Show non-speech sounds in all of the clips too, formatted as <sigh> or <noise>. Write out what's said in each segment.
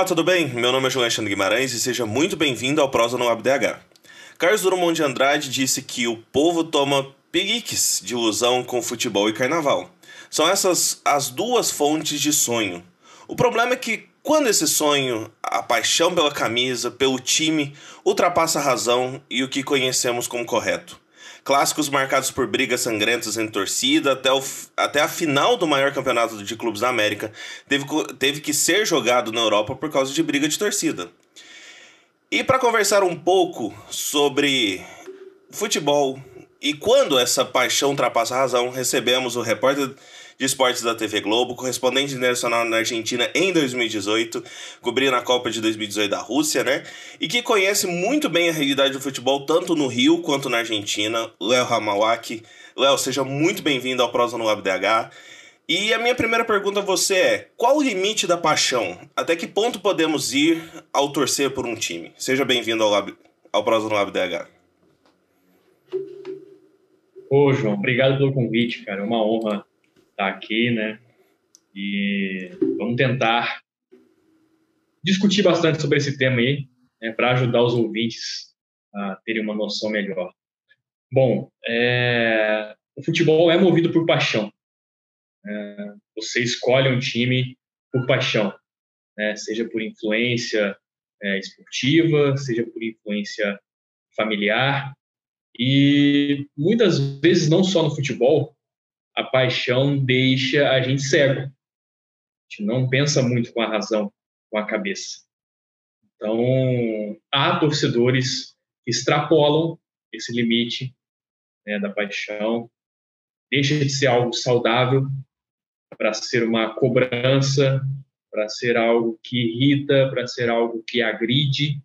Olá, tudo bem? Meu nome é João Alexandre Guimarães e seja muito bem-vindo ao Prosa no ABDH. Carlos Drummond de Andrade disse que o povo toma piriques de ilusão com futebol e carnaval. São essas as duas fontes de sonho. O problema é que quando esse sonho, a paixão pela camisa, pelo time, ultrapassa a razão e o que conhecemos como correto. Clássicos marcados por brigas sangrentas em torcida, até, o, até a final do maior campeonato de clubes da América teve, teve que ser jogado na Europa por causa de briga de torcida. E para conversar um pouco sobre futebol e quando essa paixão ultrapassa a razão, recebemos o repórter de esportes da TV Globo, correspondente internacional na Argentina em 2018, cobrindo a Copa de 2018 da Rússia, né? E que conhece muito bem a realidade do futebol, tanto no Rio quanto na Argentina, Léo Ramawaki. Léo, seja muito bem-vindo ao Prosa no WebDH. E a minha primeira pergunta a você é: qual o limite da paixão? Até que ponto podemos ir ao torcer por um time? Seja bem-vindo ao, ao Prosa no WebDH. Ô, João, obrigado pelo convite, cara. É uma honra estar aqui, né? E vamos tentar discutir bastante sobre esse tema aí, né, para ajudar os ouvintes a terem uma noção melhor. Bom, é, o futebol é movido por paixão. É, você escolhe um time por paixão, né, seja por influência é, esportiva, seja por influência familiar. E muitas vezes, não só no futebol, a paixão deixa a gente cego. A gente não pensa muito com a razão, com a cabeça. Então, há torcedores que extrapolam esse limite né, da paixão, deixa de ser algo saudável para ser uma cobrança, para ser algo que irrita, para ser algo que agride.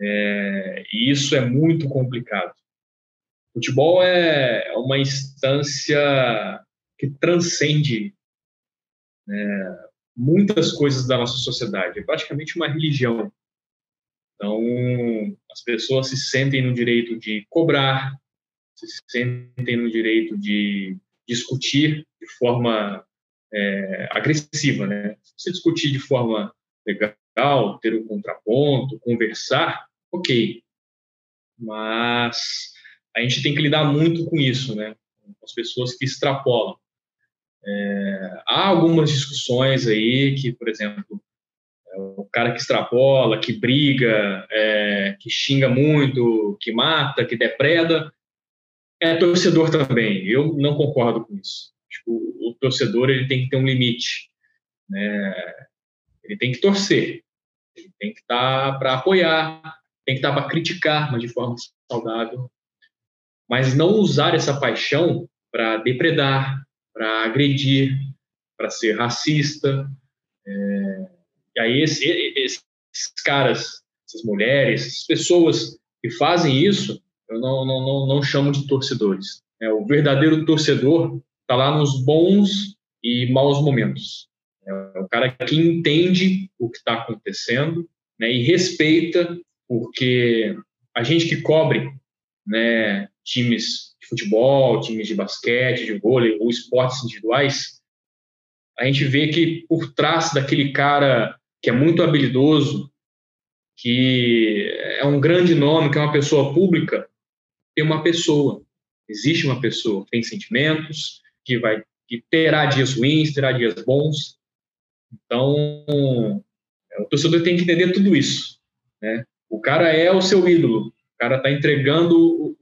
É, e isso é muito complicado. Futebol é uma instância que transcende né, muitas coisas da nossa sociedade. É praticamente uma religião. Então, as pessoas se sentem no direito de cobrar, se sentem no direito de discutir de forma é, agressiva, né? Se discutir de forma legal, ter um contraponto, conversar, ok. Mas a gente tem que lidar muito com isso, né? Com as pessoas que extrapolam. É, há algumas discussões aí que, por exemplo, é o cara que extrapola, que briga, é, que xinga muito, que mata, que depreda, é torcedor também. Eu não concordo com isso. Tipo, o torcedor ele tem que ter um limite. Né? Ele tem que torcer. Ele tem que estar para apoiar, tem que estar para criticar, mas de forma saudável mas não usar essa paixão para depredar, para agredir, para ser racista. É, e aí esse, esses caras, essas mulheres, essas pessoas que fazem isso, eu não, não, não, não chamo de torcedores. É, o verdadeiro torcedor está lá nos bons e maus momentos. É o cara que entende o que está acontecendo né, e respeita, porque a gente que cobre né, times de futebol, times de basquete, de vôlei ou esportes individuais, a gente vê que por trás daquele cara que é muito habilidoso, que é um grande nome, que é uma pessoa pública, tem uma pessoa. Existe uma pessoa tem sentimentos, que vai que terá dias ruins, terá dias bons. Então, o torcedor tem que entender tudo isso. Né? O cara é o seu ídolo, o cara está entregando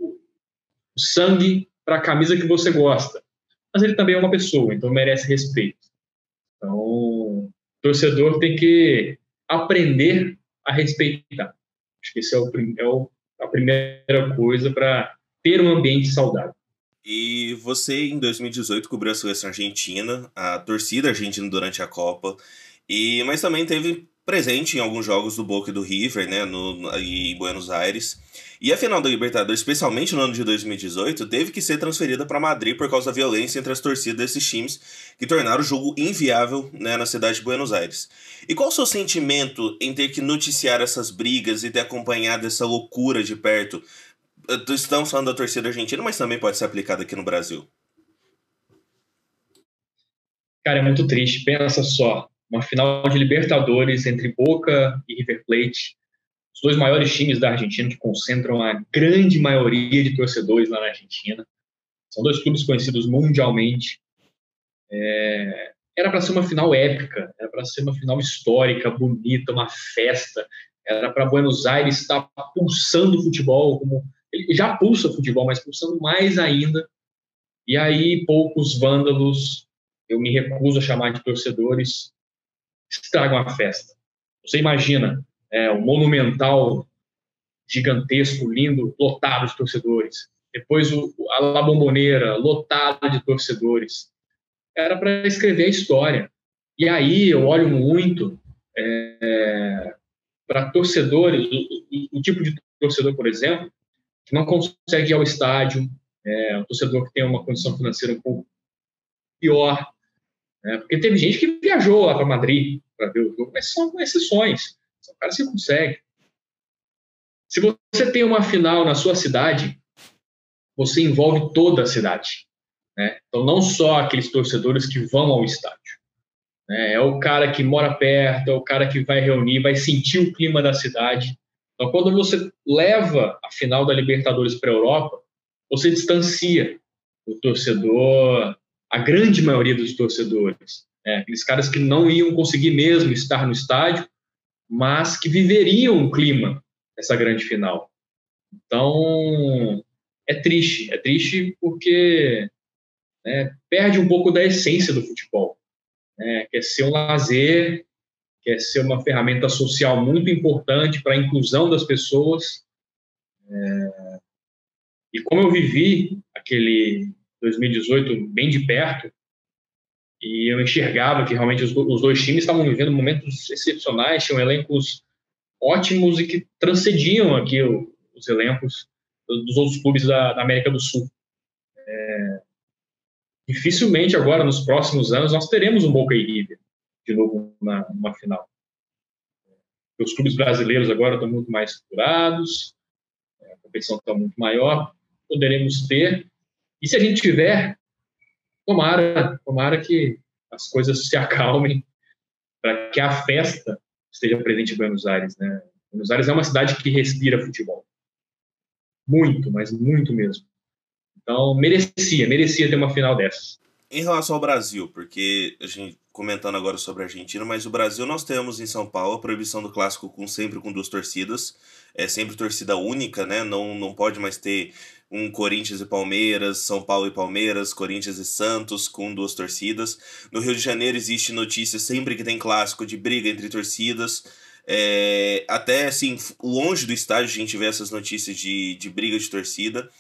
sangue para a camisa que você gosta. Mas ele também é uma pessoa, então merece respeito. Então, o torcedor tem que aprender a respeitar. Acho que esse é, é o, a primeira coisa para ter um ambiente saudável. E você, em 2018, cobriu a seleção argentina, a torcida argentina durante a Copa, e mas também teve presente em alguns jogos do Boca e do River, né, no, em Buenos Aires. E a final da Libertadores, especialmente no ano de 2018, teve que ser transferida para Madrid por causa da violência entre as torcidas desses times, que tornaram o jogo inviável né, na cidade de Buenos Aires. E qual o seu sentimento em ter que noticiar essas brigas e ter acompanhado essa loucura de perto? Estamos falando da torcida argentina, mas também pode ser aplicado aqui no Brasil. Cara, é muito triste. Pensa só uma final de Libertadores entre Boca e River Plate, os dois maiores times da Argentina que concentram a grande maioria de torcedores lá na Argentina. São dois clubes conhecidos mundialmente. É, era para ser uma final épica, era para ser uma final histórica, bonita, uma festa. Era para Buenos Aires estar pulsando futebol, como ele já pulsa futebol, mas pulsando mais ainda. E aí poucos vândalos, eu me recuso a chamar de torcedores, estragam a festa. Você imagina é, um monumental gigantesco, lindo, lotado de torcedores. Depois o, a La Bombonera, lotada de torcedores. Era para escrever a história. E aí eu olho muito é, para torcedores, o, o, tipo de torcedor, por exemplo, que não consegue ir ao estádio, é, um torcedor que tem uma condição financeira um pouco pior, né? porque teve gente que viajou lá para Madrid para ver o jogo, mas são exceções. São caras que conseguem. Se você tem uma final na sua cidade, você envolve toda a cidade. Né? Então, não só aqueles torcedores que vão ao estádio. Né? É o cara que mora perto, é o cara que vai reunir, vai sentir o clima da cidade. Então, quando você leva a final da Libertadores para a Europa, você distancia o torcedor, a grande maioria dos torcedores. Né? Aqueles caras que não iam conseguir mesmo estar no estádio, mas que viveriam o clima dessa grande final. Então, é triste. É triste porque né, perde um pouco da essência do futebol. Né? Quer ser um lazer, quer ser uma ferramenta social muito importante para a inclusão das pessoas. É... E como eu vivi aquele 2018 bem de perto, e eu enxergava que realmente os, os dois times estavam vivendo momentos excepcionais, tinham elencos ótimos e que transcendiam aqui o, os elencos dos outros clubes da, da América do Sul. É, dificilmente agora, nos próximos anos, nós teremos um Boca e River de novo na, numa final. Os clubes brasileiros agora estão muito mais estruturados, a competição está muito maior, poderemos ter. E se a gente tiver, tomara, tomara que as coisas se <laughs> acalmem para que a festa esteja presente em Buenos Aires, né? Buenos Aires é uma cidade que respira futebol. Muito, mas muito mesmo. Então, merecia, merecia ter uma final dessas. Em relação ao Brasil, porque a gente comentando agora sobre a Argentina, mas o Brasil nós temos em São Paulo a proibição do clássico com sempre com duas torcidas, é sempre torcida única, né? Não, não pode mais ter um Corinthians e Palmeiras, São Paulo e Palmeiras, Corinthians e Santos com duas torcidas. No Rio de Janeiro existe notícia sempre que tem clássico de briga entre torcidas. É, até assim, longe do estádio a gente vê essas notícias de, de briga de torcida.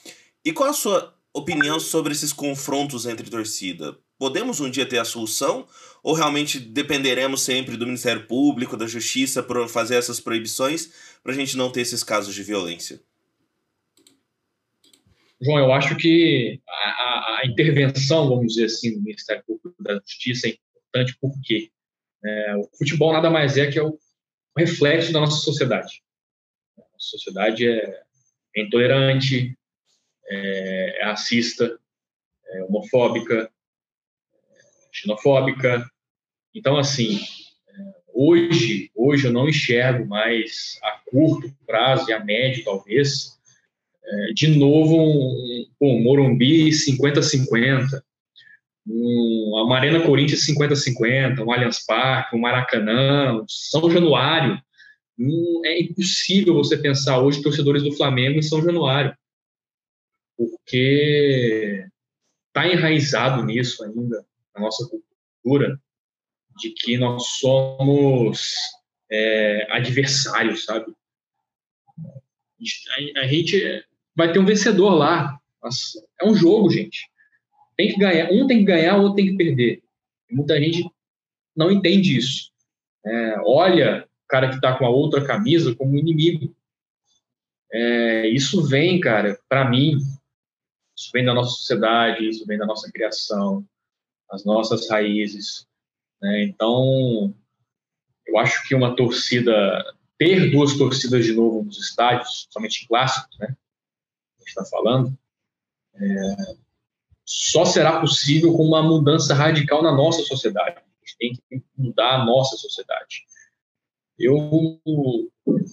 E qual a sua opinião sobre esses confrontos entre torcida? Podemos um dia ter a solução? Ou realmente dependeremos sempre do Ministério Público, da Justiça, para fazer essas proibições, para a gente não ter esses casos de violência? João, eu acho que a, a, intervenção, vamos dizer assim, do Ministério Público da Justiça é importante porque é, o futebol nada mais é que é o reflexo da nossa sociedade. A sociedade é, é intolerante, é, é racista, é homofóbica, é xenofóbica. Então, assim, é, hoje, hoje eu não enxergo mais a curto prazo e a médio, talvez, é, de novo, um, um Morumbi 50-50, um, uma Arena Corinthians 50-50, um Allianz Parque, um Maracanã, um São Januário. Um, é impossível você pensar hoje torcedores do Flamengo em São Januário, porque está enraizado nisso ainda, na nossa cultura, de que nós somos é, adversários, sabe? A, a gente vai ter um vencedor lá. É um jogo, gente. Tem que ganhar. Um tem que ganhar, o outro tem que perder. Muita gente não entende isso. É, olha o cara que está com a outra camisa como inimigo. É, isso vem, cara, para mim, isso vem da nossa sociedade, isso vem da nossa criação, as nossas raízes. Né? Então, eu acho que uma torcida, ter duas torcidas de novo nos estádios, somente em clássicos, né? Está falando, é, só será possível com uma mudança radical na nossa sociedade. tem que mudar a nossa sociedade. Eu,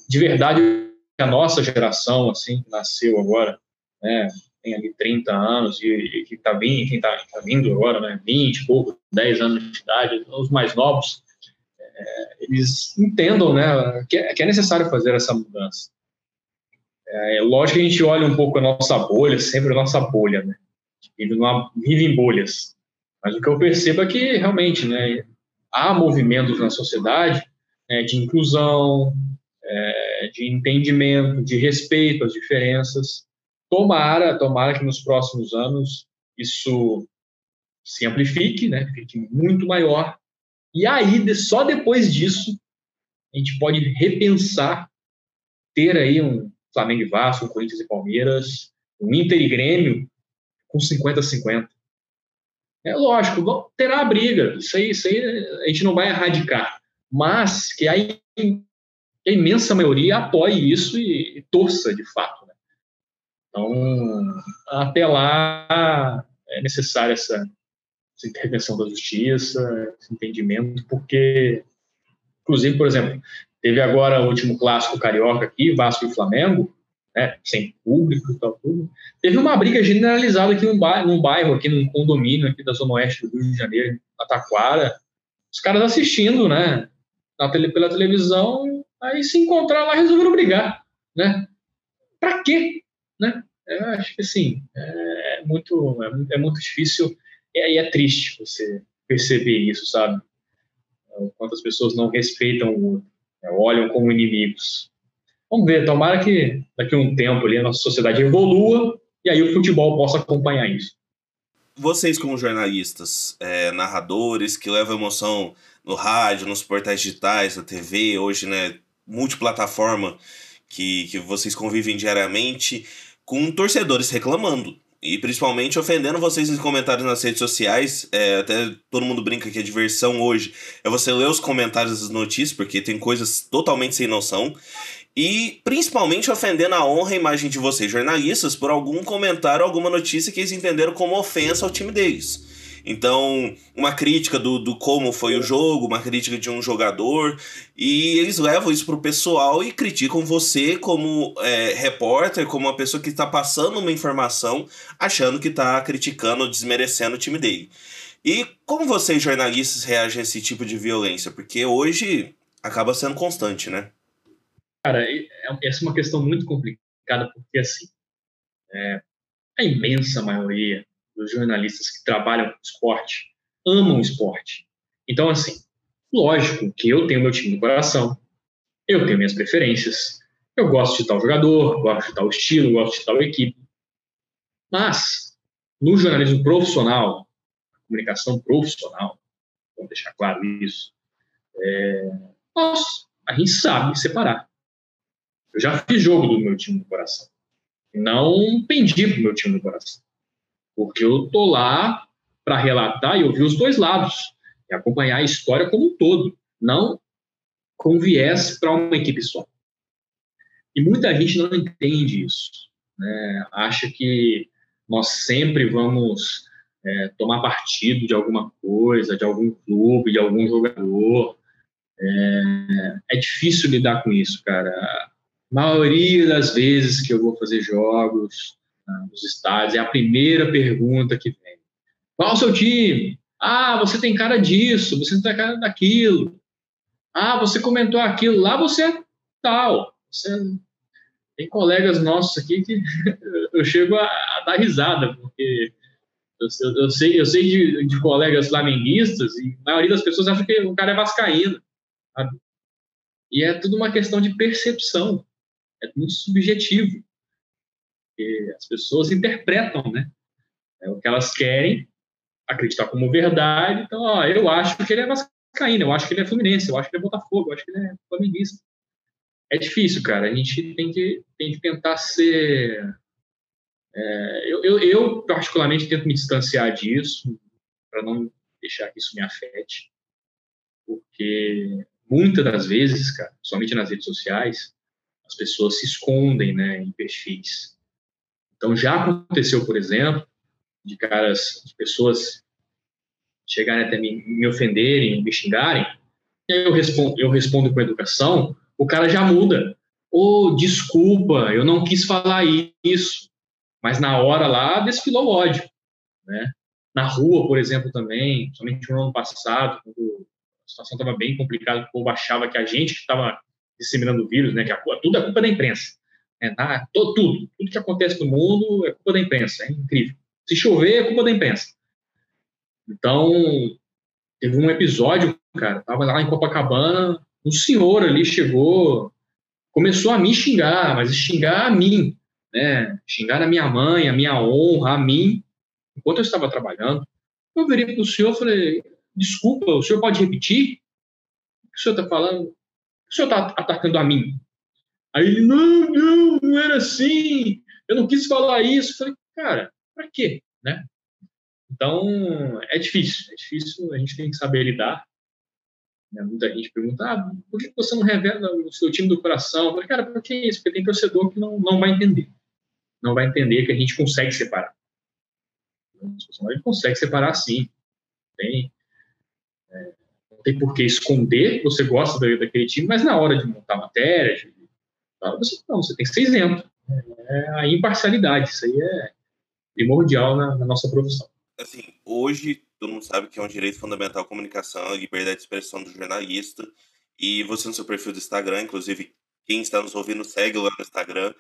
de verdade, a nossa geração, assim, que nasceu agora, né, tem ali 30 anos e, e que está vindo, quem está tá vindo agora, né, 20, pouco, 10 anos de idade, os mais novos, é, eles entendam, né, que é, que é necessário fazer essa mudança. É, lógico que a gente olha um pouco a nossa bolha, sempre a nossa bolha, né, vive, numa, vive em bolhas, mas o que eu percebo é que realmente, né, há movimentos na sociedade né, de inclusão, é, de entendimento, de respeito às diferenças, Tomara, tomara que nos próximos anos isso se amplifique, né, fique muito maior. E aí, só depois disso, a gente pode repensar ter aí um Flamengo e Vasco, Corinthians e Palmeiras, um Inter e Grêmio com 50-50. É lógico, terá briga, isso aí, isso aí a gente não vai erradicar, mas que a, imensa maioria apoie isso e, e torça de fato. Então, até lá é necessária essa, essa intervenção da justiça, esse entendimento, porque, inclusive, por exemplo, teve agora o último clássico carioca aqui, Vasco e Flamengo, né, sem público e tal, tudo. Teve uma briga generalizada aqui num bairro, num bairro, aqui num condomínio aqui da Zona Oeste do Rio de Janeiro, na Taquara. Os caras assistindo, né, na tele, pela televisão, aí se encontraram lá resolveram brigar, né? Pra quê? Né? Eu acho que assim, é muito, é, é muito difícil e aí é triste você perceber isso, sabe? Quantas pessoas não respeitam o outro? Olham como inimigos. Vamos ver, tomara que daqui a um tempo ali a nossa sociedade evolua e aí o futebol possa acompanhar isso. Vocês, como jornalistas, é, narradores que levam emoção no rádio, nos portais digitais, na TV, hoje, né, multiplataforma que, que vocês convivem diariamente, com torcedores reclamando. E principalmente ofendendo vocês nos comentários nas redes sociais. É, até todo mundo brinca que a diversão hoje é você ler os comentários das notícias, porque tem coisas totalmente sem noção. E principalmente ofendendo a honra e imagem de vocês, jornalistas, por algum comentário, alguma notícia que eles entenderam como ofensa ao time deles. Então, uma crítica do, do como foi o jogo, uma crítica de um jogador, e eles levam isso pro pessoal e criticam você como é, repórter, como uma pessoa que está passando uma informação, achando que está criticando ou desmerecendo o time dele. E como vocês, jornalistas, reagem a esse tipo de violência? Porque hoje acaba sendo constante, né? Cara, é, essa é uma questão muito complicada, porque assim, é, a imensa maioria dos jornalistas que trabalham com esporte amam esporte. Então, assim, lógico que eu tenho meu time do coração, eu tenho minhas preferências, eu gosto de tal jogador, gosto de tal estilo, gosto de tal equipe. Mas, no jornalismo profissional, comunicação profissional, vamos deixar claro isso, é, nós, a gente sabe separar. Eu já fiz jogo do meu time do coração. Não pendi pro meu time do coração porque eu tô lá para relatar e ouvir os dois lados e acompanhar a história como um todo, não com viés para uma equipe só. E muita gente não entende isso, né? acha que nós sempre vamos é, tomar partido de alguma coisa, de algum clube, de algum jogador. É, é difícil lidar com isso, cara. A maioria das vezes que eu vou fazer jogos, nos estádios, é a primeira pergunta que vem. Qual o seu time? Ah, você tem cara disso, você tem cara daquilo. Ah, você comentou aquilo, lá você é tal. Você... Tem colegas nossos aqui que <laughs> eu chego a, a dar risada, porque eu, eu, eu, sei, eu sei de, de, colegas flamenguistas e a maioria das pessoas acha que o cara é vascaíno. Sabe? E é tudo uma questão de percepção. É muito subjetivo porque as pessoas interpretam, né? É o que elas querem acreditar como verdade. Então, ó, eu acho que ele é vascaíno, eu acho que ele é fluminense, eu acho que ele é Botafogo, eu acho que ele é flamenguista. É difícil, cara. A gente tem que, tem que tentar ser... É, eu, eu, eu, particularmente, tento me distanciar disso para não deixar que isso me afete. Porque muitas das vezes, cara, somente nas redes sociais, as pessoas se escondem né, em perfis então, já aconteceu, por exemplo, de caras, de pessoas chegarem até me, me ofenderem, me xingarem, e aí eu respondo, eu respondo com educação, o cara já muda. Ô, oh, desculpa, eu não quis falar isso. Mas na hora lá desfilou ódio, né? Na rua, por exemplo, também, somente no ano passado, quando a situação estava bem complicada, o povo achava que a gente que estava disseminando o vírus, né? Que a, tudo é culpa da imprensa. É, tá? tudo, tudo, tudo que acontece no mundo é culpa da imprensa, é incrível. Se chover, é culpa da imprensa. Então, teve um episódio, cara, tava lá em Copacabana, um senhor ali chegou, começou a me xingar, mas xingar a mim, né? Xingar a minha mãe, a minha honra, a mim, enquanto eu estava trabalhando. Eu virei para o senhor e falei: desculpa, o senhor pode repetir? O que o senhor está falando? O senhor está atacando a mim? Aí ele: não, não, não era assim, eu não quis falar isso. Eu falei: cara, para quê? Né? Então, é difícil, é difícil, a gente tem que saber lidar. Né? Muita gente pergunta, ah, por que você não revela o seu time do coração? Eu falei, cara, por que isso? Porque tem torcedor que não, não vai entender. Não vai entender que a gente consegue separar. A gente consegue separar sim. Tem, é, não tem por que esconder, você gosta daquele time, mas na hora de montar matéria, de, você, não, você tem que ser isento. É a imparcialidade, isso aí é primordial na, na nossa profissão assim, hoje todo mundo sabe que é um direito fundamental comunicação, a liberdade de expressão do jornalista. E você no seu perfil do Instagram, inclusive quem está nos ouvindo segue lá no Instagram.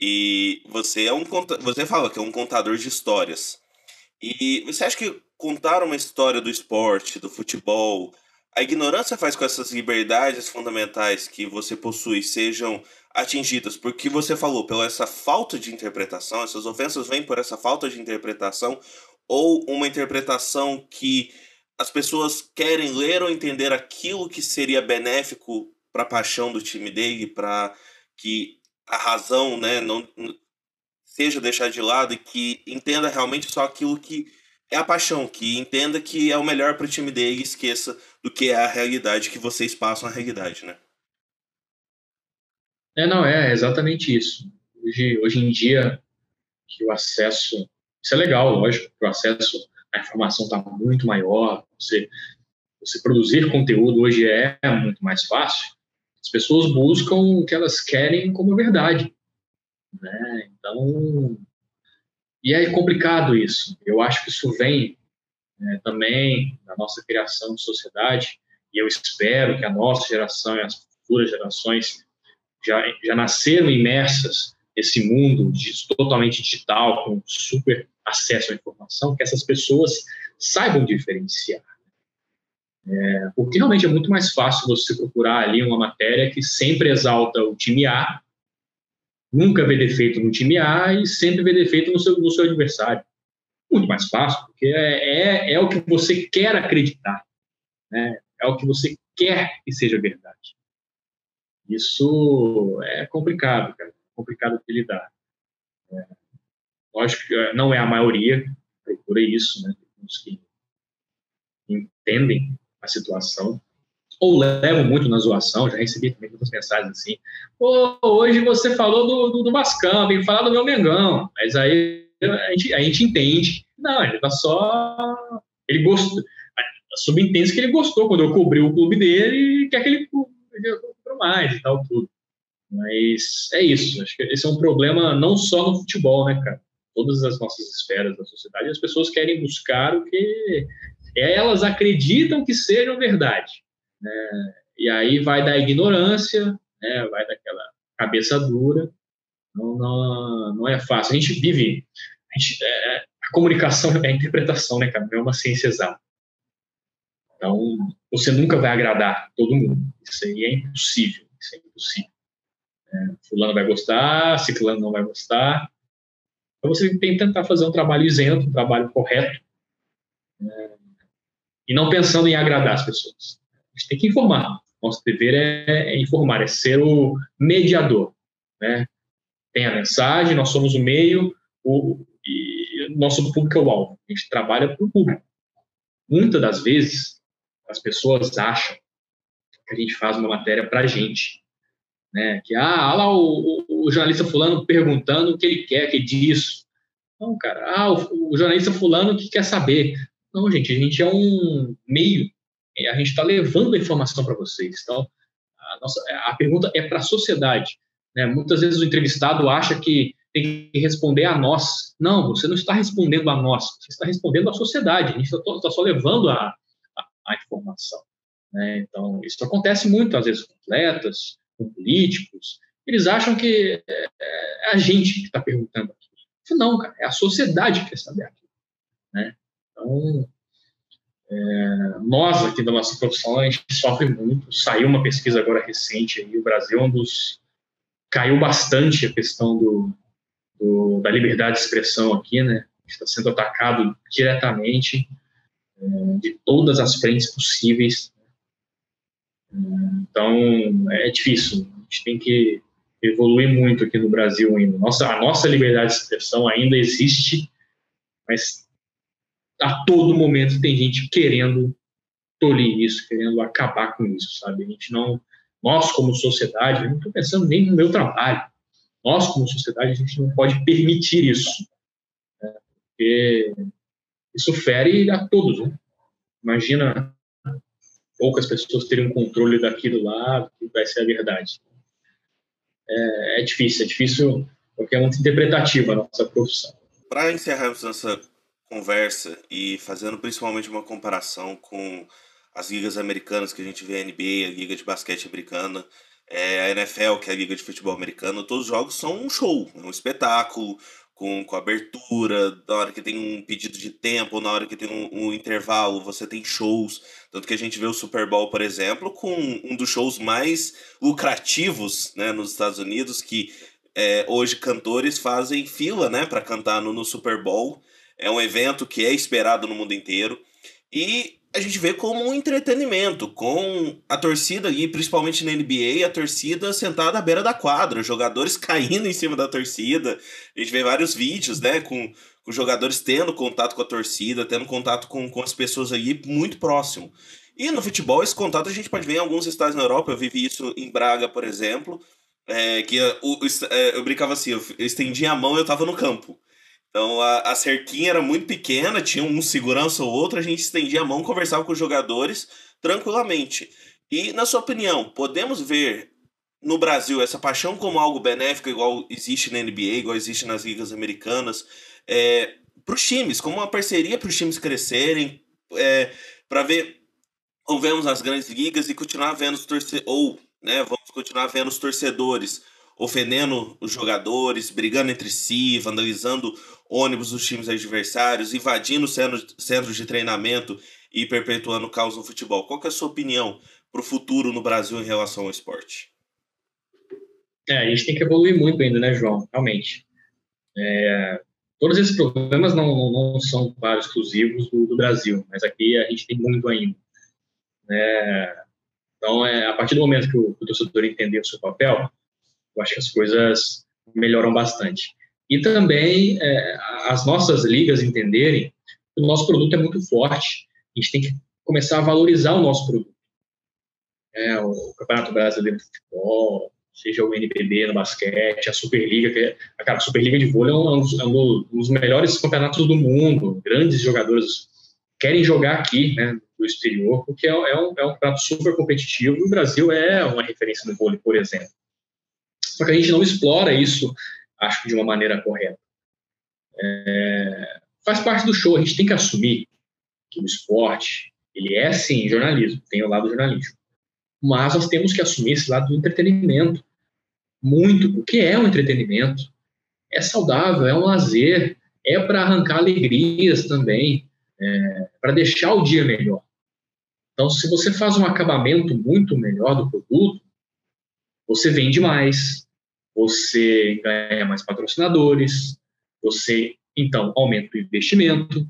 E você é um você fala que é um contador de histórias. E você acha que contar uma história do esporte, do futebol, a ignorância faz com que essas liberdades fundamentais que você possui sejam atingidas? Porque você falou, pela essa falta de interpretação, essas ofensas vêm por essa falta de interpretação, ou uma interpretação que as pessoas querem ler ou entender aquilo que seria benéfico para a paixão do time dele, para que a razão né, não seja deixada de lado e que entenda realmente só aquilo que é a paixão, que entenda que é o melhor para o time dele e esqueça do que é a realidade que vocês passam a realidade, né? É, não, é exatamente isso. Hoje, hoje em dia, que o acesso isso é legal, lógico, que o acesso à informação está muito maior, você, você produzir conteúdo hoje é muito mais fácil. As pessoas buscam o que elas querem como verdade. Né? Então, e é complicado isso. Eu acho que isso vem né, também da nossa criação de sociedade, e eu espero que a nossa geração e as futuras gerações já, já nasceram imersas esse mundo totalmente digital, com super acesso à informação, que essas pessoas saibam diferenciar. É, porque realmente é muito mais fácil você procurar ali uma matéria que sempre exalta o time A, nunca vê defeito no time A e sempre vê defeito no seu, no seu adversário. Muito mais fácil, porque é, é, é o que você quer acreditar, né? é o que você quer que seja verdade. Isso é complicado, cara complicado de lidar. É, lógico que é, não é a maioria, procura isso, né? Os que entendem a situação ou levam muito na zoação, já recebi também muitas mensagens assim, Pô, hoje você falou do, do, do Vascão, que falar do meu Mengão, mas aí a gente, a gente entende, não, ele tá só, ele gostou, subentende que ele gostou quando eu cobri o clube dele e quer que ele cubra mais e tal, tudo. Mas é isso. Acho que esse é um problema não só no futebol, né, cara? Todas as nossas esferas da sociedade, as pessoas querem buscar o que elas acreditam que seja verdade. Né? E aí vai da ignorância, né? vai daquela cabeça dura. Não, não, não é fácil. A gente vive. A, gente, é, a comunicação é a interpretação, né, cara? Não é uma ciência exata. Então, você nunca vai agradar todo mundo. Isso aí é impossível. Isso é impossível. É, fulano vai gostar, ciclano não vai gostar. Então você tem que tentar fazer um trabalho isento, um trabalho correto, é, e não pensando em agradar as pessoas. Gente tem que informar. Nosso dever é, é informar, é ser o mediador. Né? Tem a mensagem, nós somos o meio, o, e nosso público é o alvo. A gente trabalha para o público. Muitas das vezes, as pessoas acham que a gente faz uma matéria para a gente né? Que, ah, lá o, o, jornalista fulano perguntando o que ele quer, que disso. Não, cara, ah, o, o jornalista fulano que quer saber. Não, gente, a gente é um meio, a gente está levando a informação para vocês. Então, a, nossa, a pergunta é para a sociedade. Né? Muitas vezes o entrevistado acha que tem que responder a nós. Não, você não está respondendo a nós, você está respondendo à sociedade. A gente está tá só levando a, a, a informação. Né? Então, isso acontece muito, às vezes, com atletas, com políticos. Eles acham que é, é a gente que está perguntando aqui. Não, cara, é a sociedade que quer saber aqui. Né? Então, é, nós aqui da nossa profissão, a gente sofre muito. Saiu uma pesquisa agora recente, aí, o Brasil é um dos... Caiu bastante a questão do, do, da liberdade de expressão aqui, né? Está sendo atacado diretamente é, de todas as frentes possíveis. Então, é difícil. A gente tem que evoluir muito aqui no Brasil ainda. Nossa, a nossa liberdade de expressão ainda existe, mas a todo momento tem gente querendo tolir isso, querendo acabar com isso, sabe? A gente não, nós como sociedade, eu não estou pensando nem no meu trabalho, nós como sociedade a gente não pode permitir isso, né? porque isso fere a todos, né? Imagina poucas pessoas terem um controle daqui do lado, que vai ser a verdade. É, é difícil, é difícil porque é muito interpretativa a nossa profissão. Para encerrarmos nossa conversa e fazendo principalmente uma comparação com as ligas americanas que a gente vê a NBA, a liga de basquete americana, é, a NFL, que é a liga de futebol americano, todos os jogos são um show, um espetáculo, com, com abertura, na hora que tem um pedido de tempo, na hora que tem um, um, intervalo, você tem shows. Tanto que a gente vê o Super Bowl, por exemplo, com um dos shows mais lucrativos né, nos Estados Unidos, que é, hoje cantores fazem fila né, para cantar no, no Super Bowl. É um evento que é esperado no mundo inteiro. E a gente vê como um entretenimento, com a torcida, e principalmente na NBA, a torcida sentada à beira da quadra, jogadores <laughs> caindo em cima da torcida. A gente vê vários vídeos, né, com, com jogadores tendo contato com a torcida, tendo contato com, com as pessoas aí muito próximo. E no futebol, esse contato a gente pode ver em alguns estados na Europa. Eu vivi isso em Braga, por exemplo, é, que o, o, é, eu brincava assim, eu estendia a mão e eu tava no campo. Então a, a cerquinha era muito pequena, tinha um segurança ou outro, a gente estendia a mão, conversava com os jogadores tranquilamente. E, na sua opinião, podemos ver no Brasil essa paixão como algo benéfico, igual existe na NBA, igual existe nas ligas americanas, é, para os times, como uma parceria para os times crescerem, é, para ver ou vemos as grandes ligas e continuar vendo os torcedores, ou né, vamos continuar vendo os torcedores ofendendo os jogadores, brigando entre si, vandalizando ônibus dos times adversários, invadindo centros de treinamento e perpetuando caos no futebol. Qual é a sua opinião para o futuro no Brasil em relação ao esporte? É, a gente tem que evoluir muito ainda, né, João? Realmente. É, todos esses problemas não, não, não são, claro, exclusivos do, do, Brasil, mas aqui a gente tem muito ainda. É, então, é, a partir do momento que o, que o torcedor entender o seu papel, eu acho que as coisas melhoram bastante. E também é, as nossas ligas entenderem que o nosso produto é muito forte. A gente tem que começar a valorizar o nosso produto. É, o Campeonato Brasileiro de Futebol, seja o NBB no basquete, a Superliga, que é, cara, a Superliga de vôlei é um, é um dos melhores campeonatos do mundo. Grandes jogadores querem jogar aqui, né, do exterior, porque é, é, um, é um campeonato super competitivo. O Brasil é uma referência no vôlei, por exemplo. Só que a gente não explora isso, acho que de uma maneira correta. É, faz parte do show, a gente tem que assumir que o esporte, ele é sim jornalismo, tem o lado do jornalismo. Mas nós temos que assumir esse lado do entretenimento. Muito, porque é um entretenimento. É saudável, é um lazer, é para arrancar alegrias também, é, para deixar o dia melhor. Então, se você faz um acabamento muito melhor do produto, você vende mais, você ganha mais patrocinadores, você então aumenta o investimento,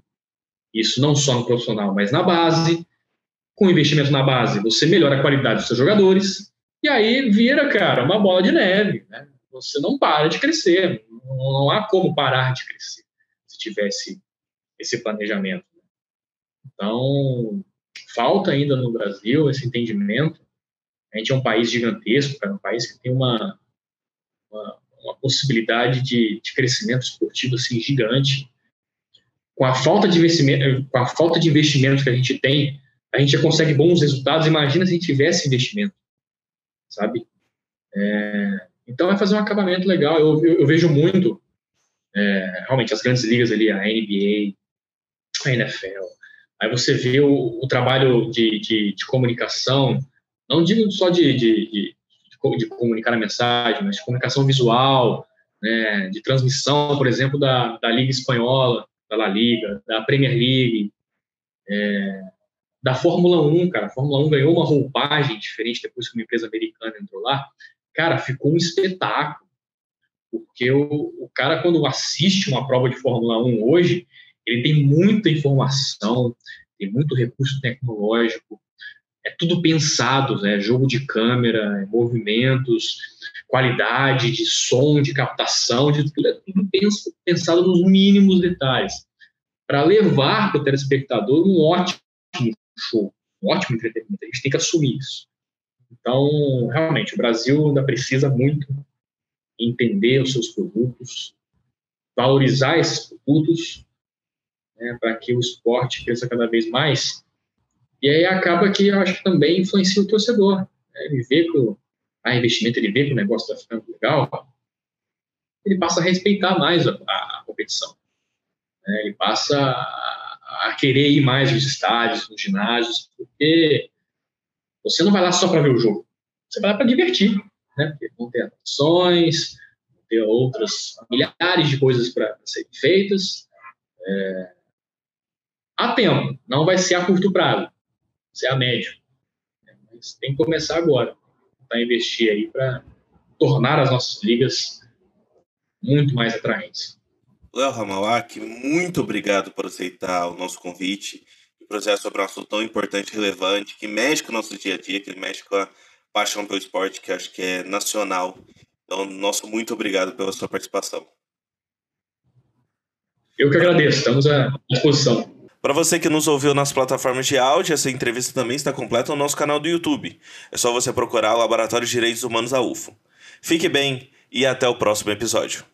isso não só no profissional, mas na base. Com investimento na base, você melhora a qualidade dos seus jogadores, e aí vira, cara, uma bola de neve. Né? Você não para de crescer, não há como parar de crescer se tivesse esse planejamento. Então, falta ainda no Brasil esse entendimento. A gente é um país gigantesco, cara, um país que tem uma, uma, uma possibilidade de, de, crescimento esportivo assim, gigante, com a falta de investimento, com a falta de investimento que a gente tem, a gente já consegue bons resultados. Imagina se a gente tivesse investimento, sabe? É, então vai fazer um acabamento legal. Eu, eu, eu vejo muito, é, realmente, as grandes ligas ali, a NBA, a NFL. Aí você vê o, o trabalho de, de, de, comunicação, não digo só de, de, de, comunicar a mensagem, mas de comunicação visual, né, de transmissão, por exemplo, da, da Liga Espanhola, da La Liga, da Premier League, é, da Fórmula 1, cara. A Fórmula 1 ganhou uma roupagem diferente depois que uma empresa americana entrou lá. Cara, ficou um espetáculo. Porque o, o cara, quando assiste uma prova de Fórmula 1 hoje, ele tem muita informação, tem muito recurso tecnológico, é tudo pensado, né? Jogo de câmera, movimentos, qualidade de som, de captação, de tudo, é tudo pensado nos mínimos detalhes, para levar para o telespectador um ótimo show, um ótimo entretenimento. A gente tem que assumir isso. Então, realmente, o Brasil ainda precisa muito entender os seus produtos, valorizar esses produtos, né, para que o esporte cresça cada vez mais. E aí acaba que eu acho que também influencia o torcedor. Né? Ele vê que o a investimento, ele vê que o negócio está ficando legal, ele passa a respeitar mais a, a competição. Né? Ele passa a, a, querer ir mais nos estádios, nos ginásios, porque você não vai lá só para ver o jogo, você vai lá para divertir, né? Porque vão ter atrações, vão ter outras milhares de coisas para serem feitas. É... Há tempo, não vai ser a curto prazo, ser a médio. Mas tem que começar agora tentar investir aí para tornar as nossas ligas muito mais atraentes. Léo Ramalak, muito obrigado por aceitar o nosso convite e projeto sobre um assunto tão importante e relevante que mexe com o nosso dia a dia, que mexe com a paixão pelo esporte, que acho que é nacional. Então, nosso muito obrigado pela sua participação. Eu que agradeço, estamos à disposição. Para você que nos ouviu nas plataformas de áudio, essa entrevista também está completa no nosso canal do YouTube. É só você procurar o Laboratório de Direitos Humanos da UFO. Fique bem e até o próximo episódio.